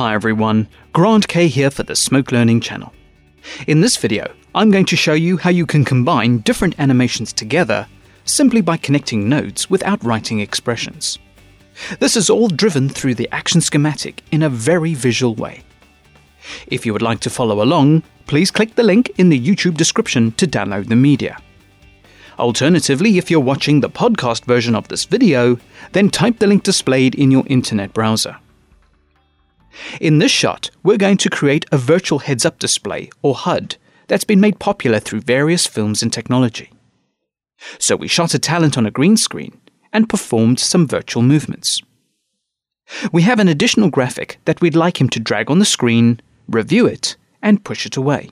Hi everyone, Grant Kay here for the Smoke Learning channel. In this video, I'm going to show you how you can combine different animations together simply by connecting nodes without writing expressions. This is all driven through the action schematic in a very visual way. If you would like to follow along, please click the link in the YouTube description to download the media. Alternatively, if you're watching the podcast version of this video, then type the link displayed in your internet browser. In this shot, we're going to create a virtual heads up display, or HUD, that's been made popular through various films and technology. So we shot a talent on a green screen and performed some virtual movements. We have an additional graphic that we'd like him to drag on the screen, review it, and push it away.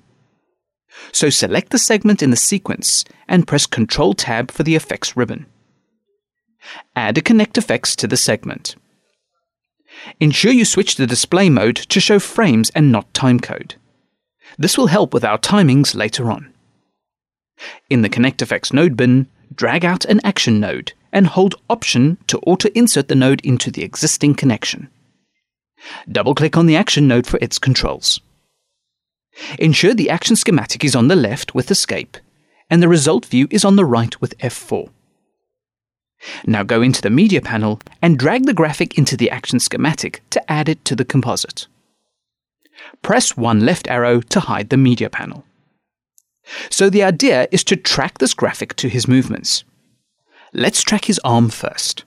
So select the segment in the sequence and press Ctrl Tab for the effects ribbon. Add a ConnectFX to the segment. Ensure you switch the display mode to show frames and not timecode. This will help with our timings later on. In the ConnectFX node bin, drag out an action node and hold Option to auto-insert the node into the existing connection. Double-click on the action node for its controls. Ensure the action schematic is on the left with Escape, and the result view is on the right with F4. Now go into the Media panel and drag the graphic into the action schematic to add it to the composite. Press one left arrow to hide the Media panel. So the idea is to track this graphic to his movements. Let's track his arm first.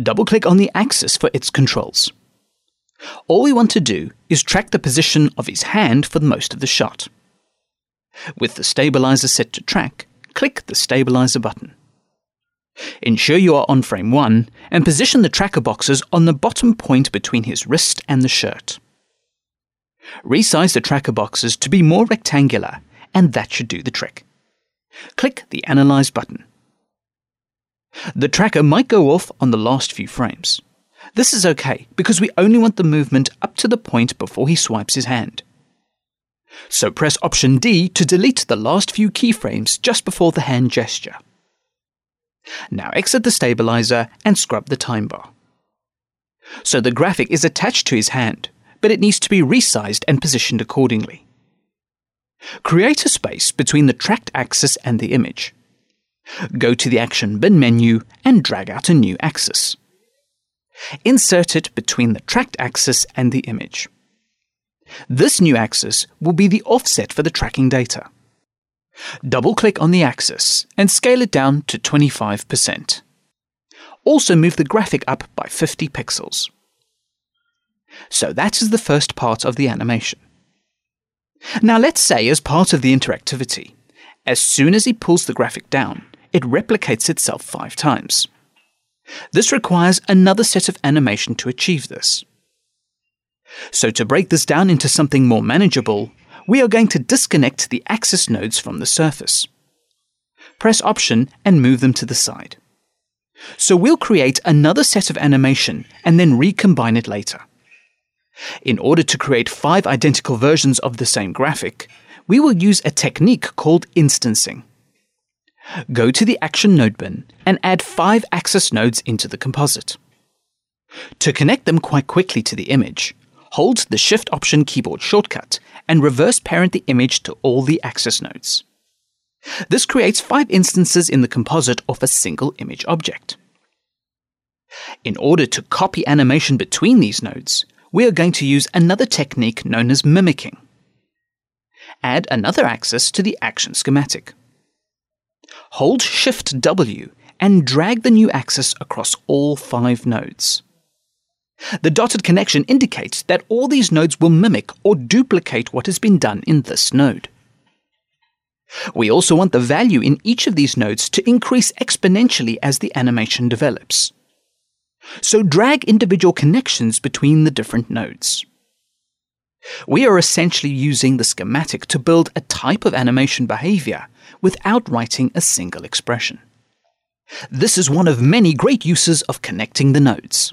Double-click on the axis for its controls. All we want to do is track the position of his hand for most of the shot. With the stabilizer set to track, click the stabilizer button. Ensure you are on frame 1 and position the tracker boxes on the bottom point between his wrist and the shirt. Resize the tracker boxes to be more rectangular and that should do the trick. Click the Analyze button. The tracker might go off on the last few frames. This is okay because we only want the movement up to the point before he swipes his hand. So press Option D to delete the last few keyframes just before the hand gesture. Now exit the stabilizer and scrub the time bar. So the graphic is attached to his hand, but it needs to be resized and positioned accordingly. Create a space between the tracked axis and the image. Go to the Action Bin menu and drag out a new axis. Insert it between the tracked axis and the image. This new axis will be the offset for the tracking data. Double click on the axis and scale it down to 25%. Also move the graphic up by 50 pixels. So that is the first part of the animation. Now let's say as part of the interactivity, as soon as he pulls the graphic down, it replicates itself five times. This requires another set of animation to achieve this. So to break this down into something more manageable, we are going to disconnect the axis nodes from the surface. Press Option and move them to the side. So we'll create another set of animation and then recombine it later. In order to create five identical versions of the same graphic, we will use a technique called instancing. Go to the Action Node bin and add five axis nodes into the composite. To connect them quite quickly to the image, hold the Shift Option keyboard shortcut and reverse parent the image to all the axis nodes. This creates five instances in the composite of a single image object. In order to copy animation between these nodes, we are going to use another technique known as mimicking. Add another axis to the action schematic. Hold Shift W and drag the new axis across all five nodes. The dotted connection indicates that all these nodes will mimic or duplicate what has been done in this node. We also want the value in each of these nodes to increase exponentially as the animation develops. So drag individual connections between the different nodes. We are essentially using the schematic to build a type of animation behavior without writing a single expression. This is one of many great uses of connecting the nodes.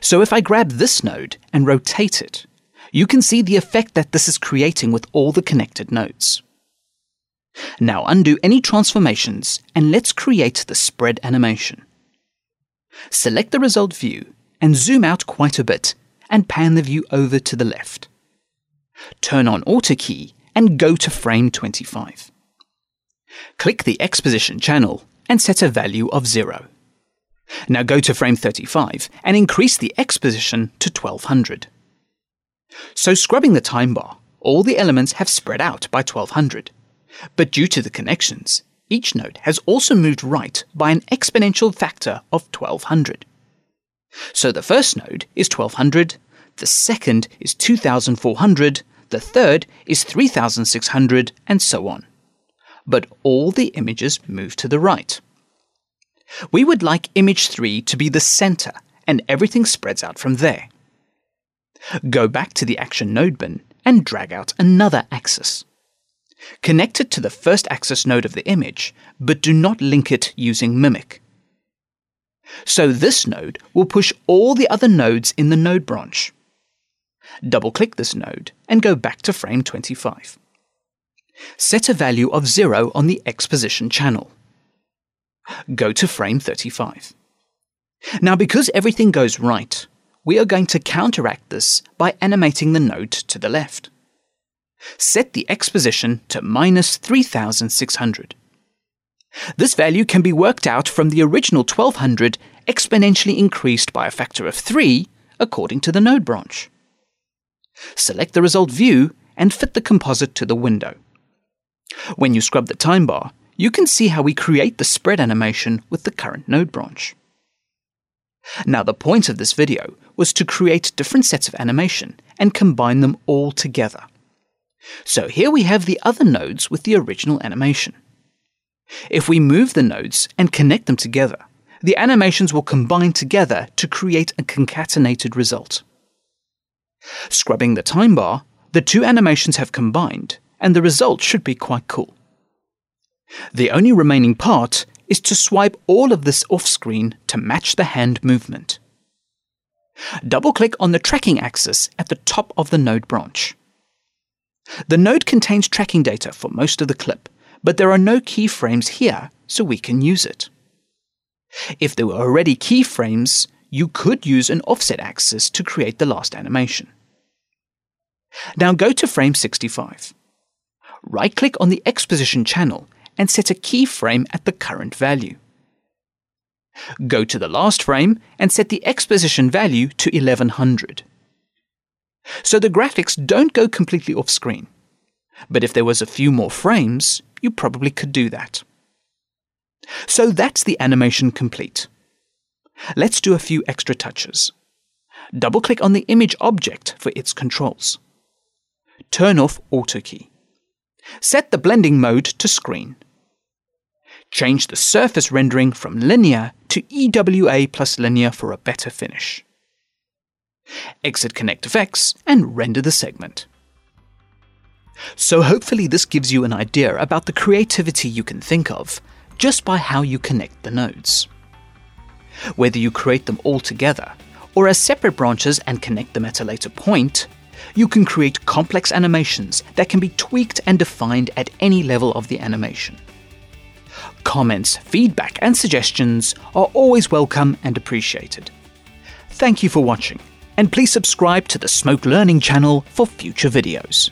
So if I grab this node and rotate it, you can see the effect that this is creating with all the connected nodes. Now undo any transformations and let's create the spread animation. Select the result view and zoom out quite a bit and pan the view over to the left. Turn on Auto Key and go to frame 25. Click the X position channel and set a value of 0. Now go to frame 35 and increase the X position to 1200. So scrubbing the time bar, all the elements have spread out by 1200. But due to the connections, each node has also moved right by an exponential factor of 1200. So the first node is 1200, the second is 2400, the third is 3600, and so on. But all the images move to the right. We would like image 3 to be the center and everything spreads out from there. Go back to the action node bin and drag out another axis. Connect it to the first axis node of the image, but do not link it using Mimic. So this node will push all the other nodes in the node branch. Double-click this node and go back to frame 25. Set a value of 0 on the X position channel. Go to frame 35. Now because everything goes right, we are going to counteract this by animating the node to the left. Set the X position to minus 3600. This value can be worked out from the original 1200 exponentially increased by a factor of 3 according to the node branch. Select the result view and fit the composite to the window. When you scrub the time bar, you can see how we create the spread animation with the current node branch. Now the point of this video was to create different sets of animation and combine them all together. So here we have the other nodes with the original animation. If we move the nodes and connect them together, the animations will combine together to create a concatenated result. Scrubbing the time bar, the two animations have combined, and the result should be quite cool. The only remaining part is to swipe all of this off screen to match the hand movement. Double click on the tracking axis at the top of the node branch. The node contains tracking data for most of the clip, but there are no keyframes here, so we can use it. If there were already keyframes, you could use an offset axis to create the last animation. Now go to frame 65. Right click on the X position channel and set a keyframe at the current value. Go to the last frame and set the X position value to 1100. So the graphics don't go completely off screen. But if there was a few more frames, you probably could do that. So that's the animation complete. Let's do a few extra touches. Double click on the image object for its controls. Turn off Auto Key. Set the blending mode to screen. Change the surface rendering from linear to EWA plus linear for a better finish. Exit ConnectFX and render the segment. So hopefully this gives you an idea about the creativity you can think of just by how you connect the nodes. Whether you create them all together or as separate branches and connect them at a later point, you can create complex animations that can be tweaked and defined at any level of the animation. Comments, feedback, and suggestions are always welcome and appreciated. Thank you for watching, and please subscribe to the Smoke Learning channel for future videos.